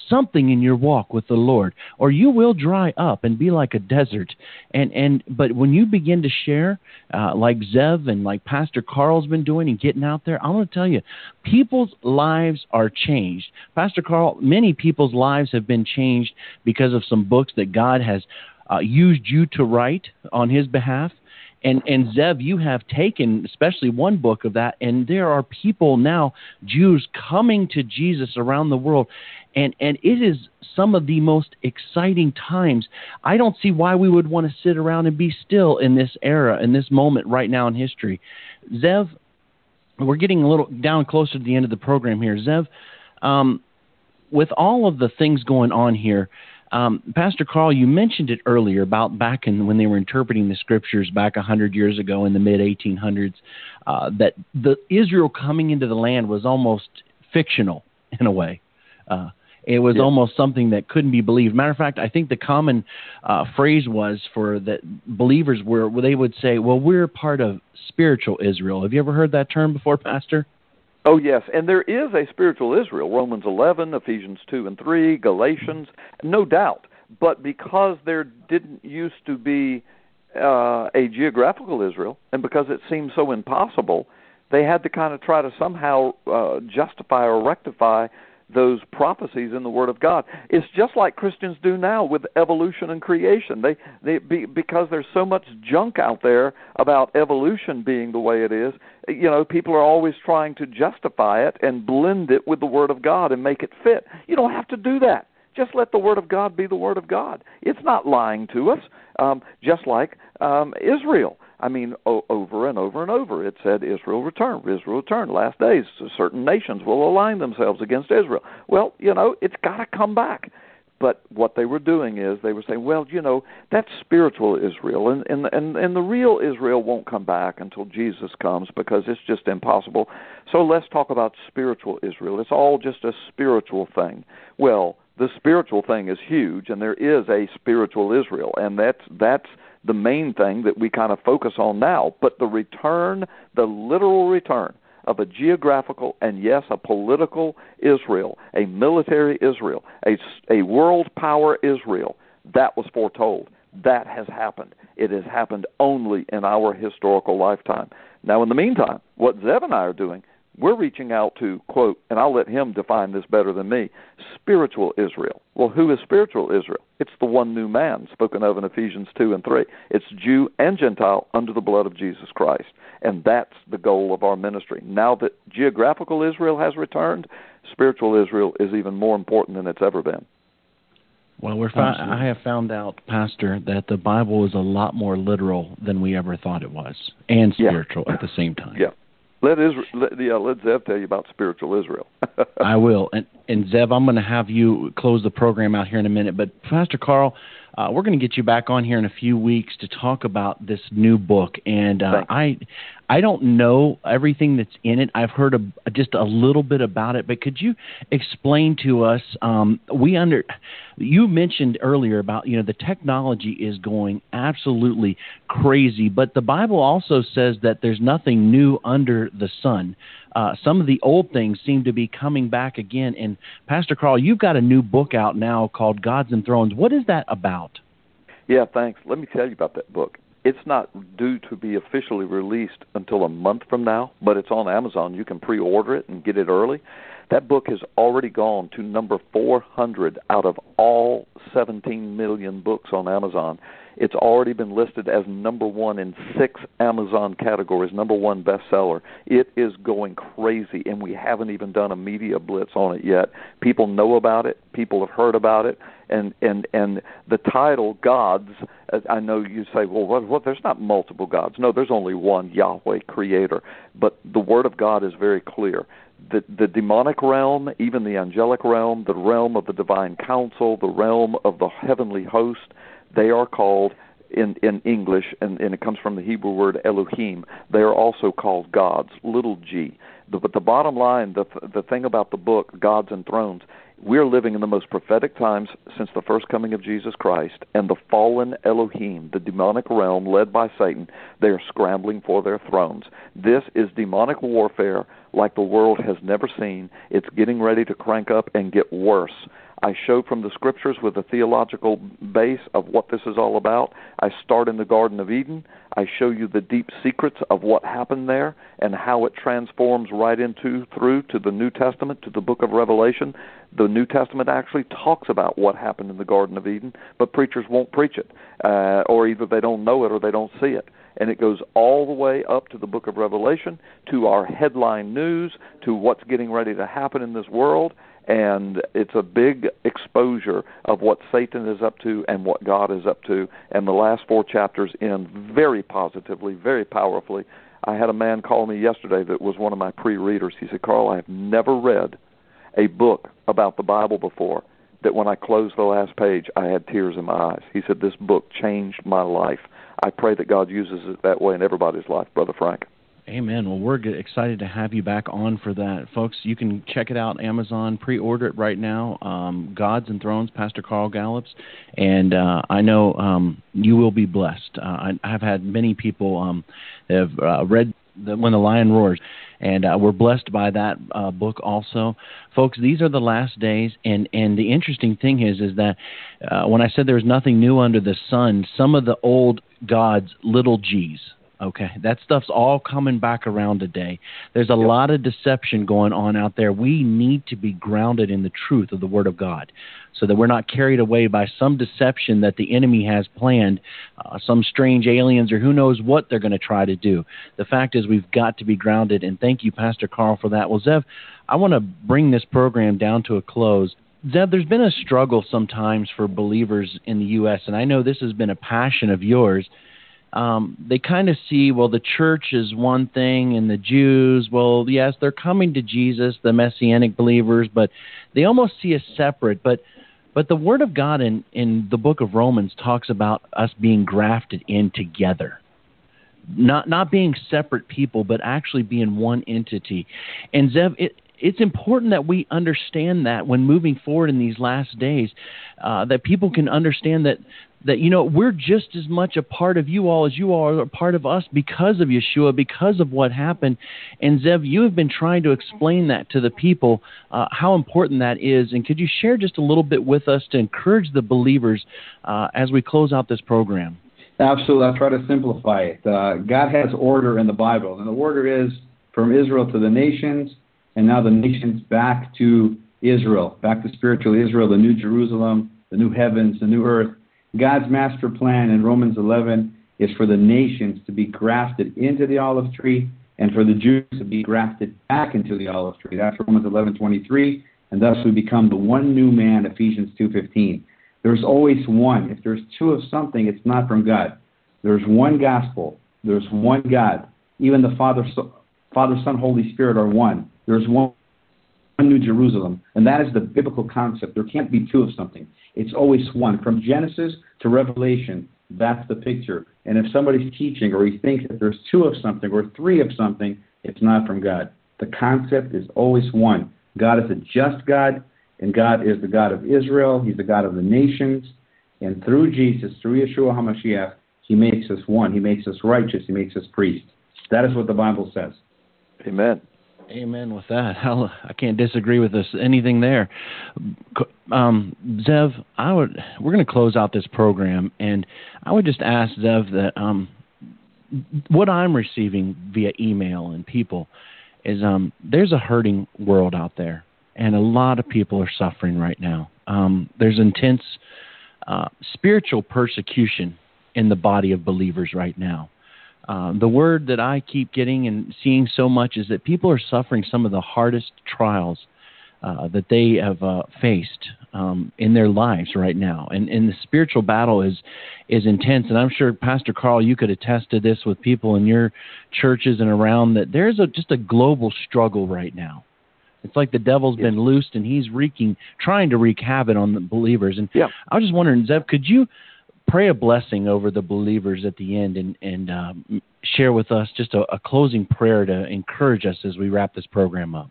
something in your walk with the Lord, or you will dry up and be like a desert. And and but when you begin to share, uh, like Zev and like Pastor Carl's been doing and getting out there, I want to tell you, people's lives are changed. Pastor Carl, many people's lives have been changed because of some books that God has uh, used you to write on His behalf. And and Zev, you have taken especially one book of that, and there are people now, Jews, coming to Jesus around the world, and and it is some of the most exciting times. I don't see why we would want to sit around and be still in this era, in this moment right now in history. Zev, we're getting a little down closer to the end of the program here. Zev, um, with all of the things going on here, um, Pastor Carl, you mentioned it earlier about back in when they were interpreting the scriptures back a hundred years ago in the mid 1800s, uh, that the Israel coming into the land was almost fictional in a way. Uh, it was Yeah. almost something that couldn't be believed. Matter of fact, I think the common uh, phrase was for that believers were they would say, "Well, we're part of spiritual Israel." Have you ever heard that term before, Pastor? Oh yes, and there is a spiritual Israel. Romans 11, Ephesians 2 and 3, Galatians, no doubt. But because there didn't used to be uh, a geographical Israel, and because it seemed so impossible, they had to kind of try to somehow uh, justify or rectify those prophecies in the Word of God. It's just like Christians do now with evolution and creation. They, they be, because there's so much junk out there about evolution being the way it is. You know, people are always trying to justify it and blend it with the Word of God and make it fit. You don't have to do that. Just let the Word of God be the Word of God. It's not lying to us. Um, just like um, Israel. I mean, o- over and over and over, it said, Israel return, Israel return. Last days, certain nations will align themselves against Israel. Well, you know, it's got to come back. But what they were doing is they were saying, well, you know, that's spiritual Israel, and and and, and the real Israel won't come back until Jesus comes because it's just impossible. So let's talk about spiritual Israel. It's all just a spiritual thing. Well, the spiritual thing is huge, and there is a spiritual Israel, and that's that's the main thing that we kind of focus on now. But the return, the literal return of a geographical and yes, a political Israel, a military Israel, a, a world power Israel, that was foretold. That has happened. It has happened only in our historical lifetime. Now, in the meantime, what Zev and I are doing we're reaching out to, quote, and I'll let him define this better than me, spiritual Israel. Well, who is spiritual Israel? It's the one new man spoken of in Ephesians 2 and 3. It's Jew and Gentile under the blood of Jesus Christ. And that's the goal of our ministry. Now that geographical Israel has returned, spiritual Israel is even more important than it's ever been. Well, we're fi- I have found out, Pastor, that the Bible is a lot more literal than we ever thought it was, and spiritual yeah. at the same time. Yeah, let Israel, let, yeah, let Zev tell you about spiritual Israel. I will, and and Zev, I'm going to have you close the program out here in a minute. But Pastor Carl, uh, we're going to get you back on here in a few weeks to talk about this new book. And uh, I, I don't know everything that's in it. I've heard a, just a little bit about it, but could you explain to us? Um, we under you mentioned earlier about you know the technology is going absolutely crazy, but the Bible also says that there's nothing new under the sun. Uh, some of the old things seem to be coming back again. And Pastor Carl, you've got a new book out now called Gods and Thrones. What is that about? Yeah, thanks. Let me tell you about that book. It's not due to be officially released until a month from now, but it's on Amazon. You can pre-order it and get it early. That book has already gone to number 400 out of all 17 million books on Amazon. It's already been listed as number one in six Amazon categories, number one bestseller. It is going crazy, and we haven't even done a media blitz on it yet. People know about it. People have heard about it, and and and the title "Gods." I know you say, well, what? There's not multiple gods. No, there's only one Yahweh, Creator. But the Word of God is very clear the, the demonic realm, even the angelic realm, the realm of the divine council, the realm of the heavenly host, they are called in in English, and, and it comes from the Hebrew word Elohim. They are also called gods, little g. The, but the bottom line, the the thing about the book, Gods and Thrones, we're living in the most prophetic times since the first coming of Jesus Christ, and the fallen Elohim, the demonic realm led by Satan, they are scrambling for their thrones. This is demonic warfare like the world has never seen. It's getting ready to crank up and get worse. I show from the scriptures with a theological base of what this is all about. I start in the Garden of Eden. I show you the deep secrets of what happened there and how it transforms right into through to the New Testament, to the book of Revelation. The New Testament actually talks about what happened in the Garden of Eden, but preachers won't preach it, uh, or either they don't know it or they don't see it and it goes all the way up to the book of Revelation, to our headline news, to what's getting ready to happen in this world, and it's a big exposure of what Satan is up to and what God is up to. And the last four chapters end very positively, very powerfully. I had a man call me yesterday that was one of my pre-readers. He said, "Carl, I have never read a book about the Bible before that when I closed the last page, I had tears in my eyes." He said, "This book changed my life." I pray that God uses it that way in everybody's life, brother Frank. Amen. Well, we're excited to have you back on for that, folks. You can check it out Amazon, pre-order it right now. Um, Gods and Thrones, Pastor Carl Gallups, and uh, I know um, you will be blessed. Uh, I, have had many people um, that have uh, read the, When the Lion Roars, and uh, we're blessed by that uh, book also, folks. These are the last days, and and the interesting thing is is that uh, when I said there's nothing new under the sun, some of the old gods, little g's Okay, that stuff's all coming back around today. There's a yep. lot of deception going on out there. We need to be grounded in the truth of the Word of God so that we're not carried away by some deception that the enemy has planned, uh, some strange aliens or who knows what they're going to try to do. The fact is, we've got to be grounded, and thank you, Pastor Carl, for that. Well, Zev, I want to bring this program down to a close. Zev, there's been a struggle sometimes for believers in the U.S., and I know this has been a passion of yours um, they kind of see, well, the church is one thing and the Jews, well, yes, they're coming to Jesus, the Messianic believers, but they almost see us separate. But but the Word of God in, in the book of Romans talks about us being grafted in together. Not not being separate people, but actually being one entity. And Zev, it, it's important that we understand that when moving forward in these last days, uh, that people can understand that that you know we're just as much a part of you all as you all are a part of us because of Yeshua, because of what happened. And Zev, you have been trying to explain that to the people uh, how important that is. And could you share just a little bit with us to encourage the believers uh, as we close out this program? Absolutely. I'll try to simplify it. Uh, God has order in the Bible, and the order is from Israel to the nations, and now the nations back to Israel, back to spiritual Israel, the new Jerusalem, the new heavens, the new earth. God's master plan in Romans 11 is for the nations to be grafted into the olive tree and for the Jews to be grafted back into the olive tree. That's Romans 11:23, and thus we become the one new man, Ephesians 2:15. There's always one. If there's two of something, it's not from God. There's one gospel. There's one God. Even the Father, Father, Son, Holy Spirit are one. There's one New Jerusalem, and that is the biblical concept. There can't be two of something. It's always one. From Genesis to Revelation, that's the picture. And if somebody's teaching or he thinks that there's two of something or three of something, it's not from God. The concept is always one. God is a just God, and God is the God of Israel. He's the God of the nations. And through Jesus, through Yeshua HaMashiach, he makes us one. He makes us righteous. He makes us priests. That is what the Bible says. Amen. Amen with that. I'll, I can not disagree with this anything there. Um, Zev, I would we're going to close out this program, and I would just ask Zev that um, what I'm receiving via email and people is um, there's a hurting world out there, and a lot of people are suffering right now. Um, there's intense uh, spiritual persecution in the body of believers right now. Uh, the word that I keep getting and seeing so much is that people are suffering some of the hardest trials uh, that they have uh, faced um, in their lives right now, and, and the spiritual battle is is intense. And I'm sure Pastor Carl, you could attest to this with people in your churches and around that there's a, just a global struggle right now. It's like the devil's been loosed and he's wreaking, trying to wreak havoc on the believers. And yeah. I was just wondering, Zev, could you pray a blessing over the believers at the end and, and um, share with us just a, a, closing prayer to encourage us as we wrap this program up.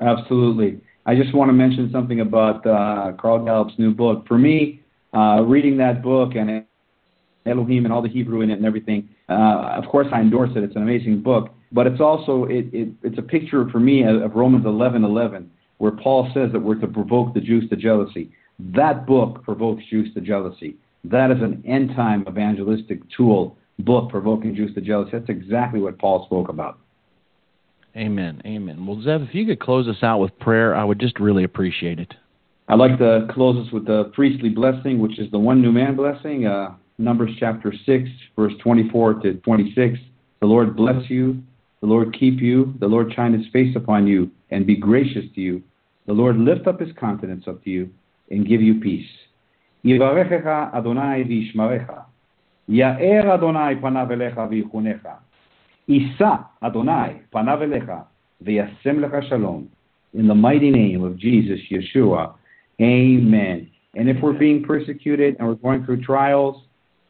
Absolutely. I just want to mention something about uh, Carl Gallups' new book. For me, uh, reading that book and Elohim and all the Hebrew in it and everything, uh, of course I endorse it. It's an amazing book. But it's also it, it, it's a picture for me of Romans 11:11, where Paul says that we're to provoke the Jews to jealousy. That book provokes Jews to jealousy. That is an end time evangelistic tool book, Provoking Jews to Jealousy. That's exactly what Paul spoke about. Amen. Amen. Well, Zev, if you could close us out with prayer, I would just really appreciate it. I'd like to close us with the priestly blessing, which is the one new man blessing, uh, Numbers chapter 6, verse 24 to 26. The Lord bless you. The Lord keep you. The Lord shine his face upon you and be gracious to you. The Lord lift up his countenance up to you and give you peace. יברכך אדוני וישמרך. יאר אדוני פניו אליך ויחונך. יישא אדוני פניו אליך וישם לך שלום. In the mighty name of Jesus, Yeshua. Amen. And if we're being persecuted and we're going through trials,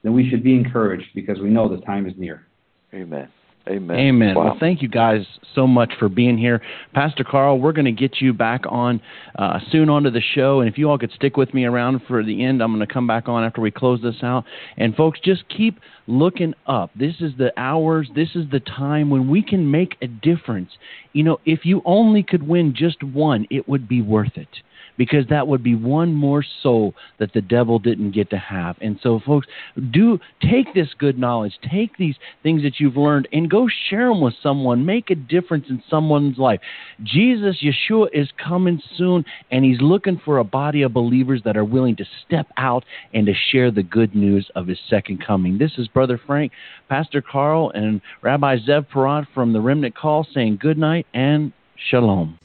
then we should be encouraged because we know the time is near. Amen. Amen. Amen. Wow. Well, thank you guys so much for being here. Pastor Carl, we're going to get you back on uh, soon onto the show. And if you all could stick with me around for the end, I'm going to come back on after we close this out. And folks, just keep looking up. This is the hours, this is the time when we can make a difference. You know, if you only could win just one, it would be worth it because that would be one more soul that the devil didn't get to have. And so, folks, do take this good knowledge, take these things that you've learned, and go share them with someone. Make a difference in someone's life. Jesus, Yeshua, is coming soon, and he's looking for a body of believers that are willing to step out and to share the good news of his second coming. This is Brother Frank, Pastor Carl, and Rabbi Zev Porat from the Remnant Call saying good night and shalom.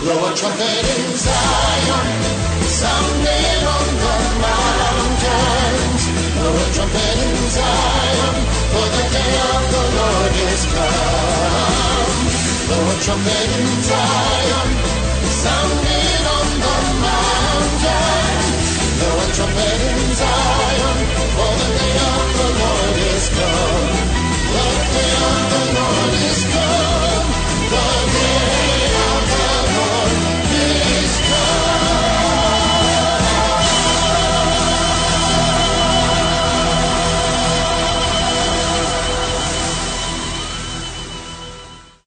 Blow a trumpet in Zion, sounding on the mountains. Blow a trumpet in Zion, for the day of the Lord is come. Blow a trumpet in Zion, sounding on the mountains. Blow a trumpet in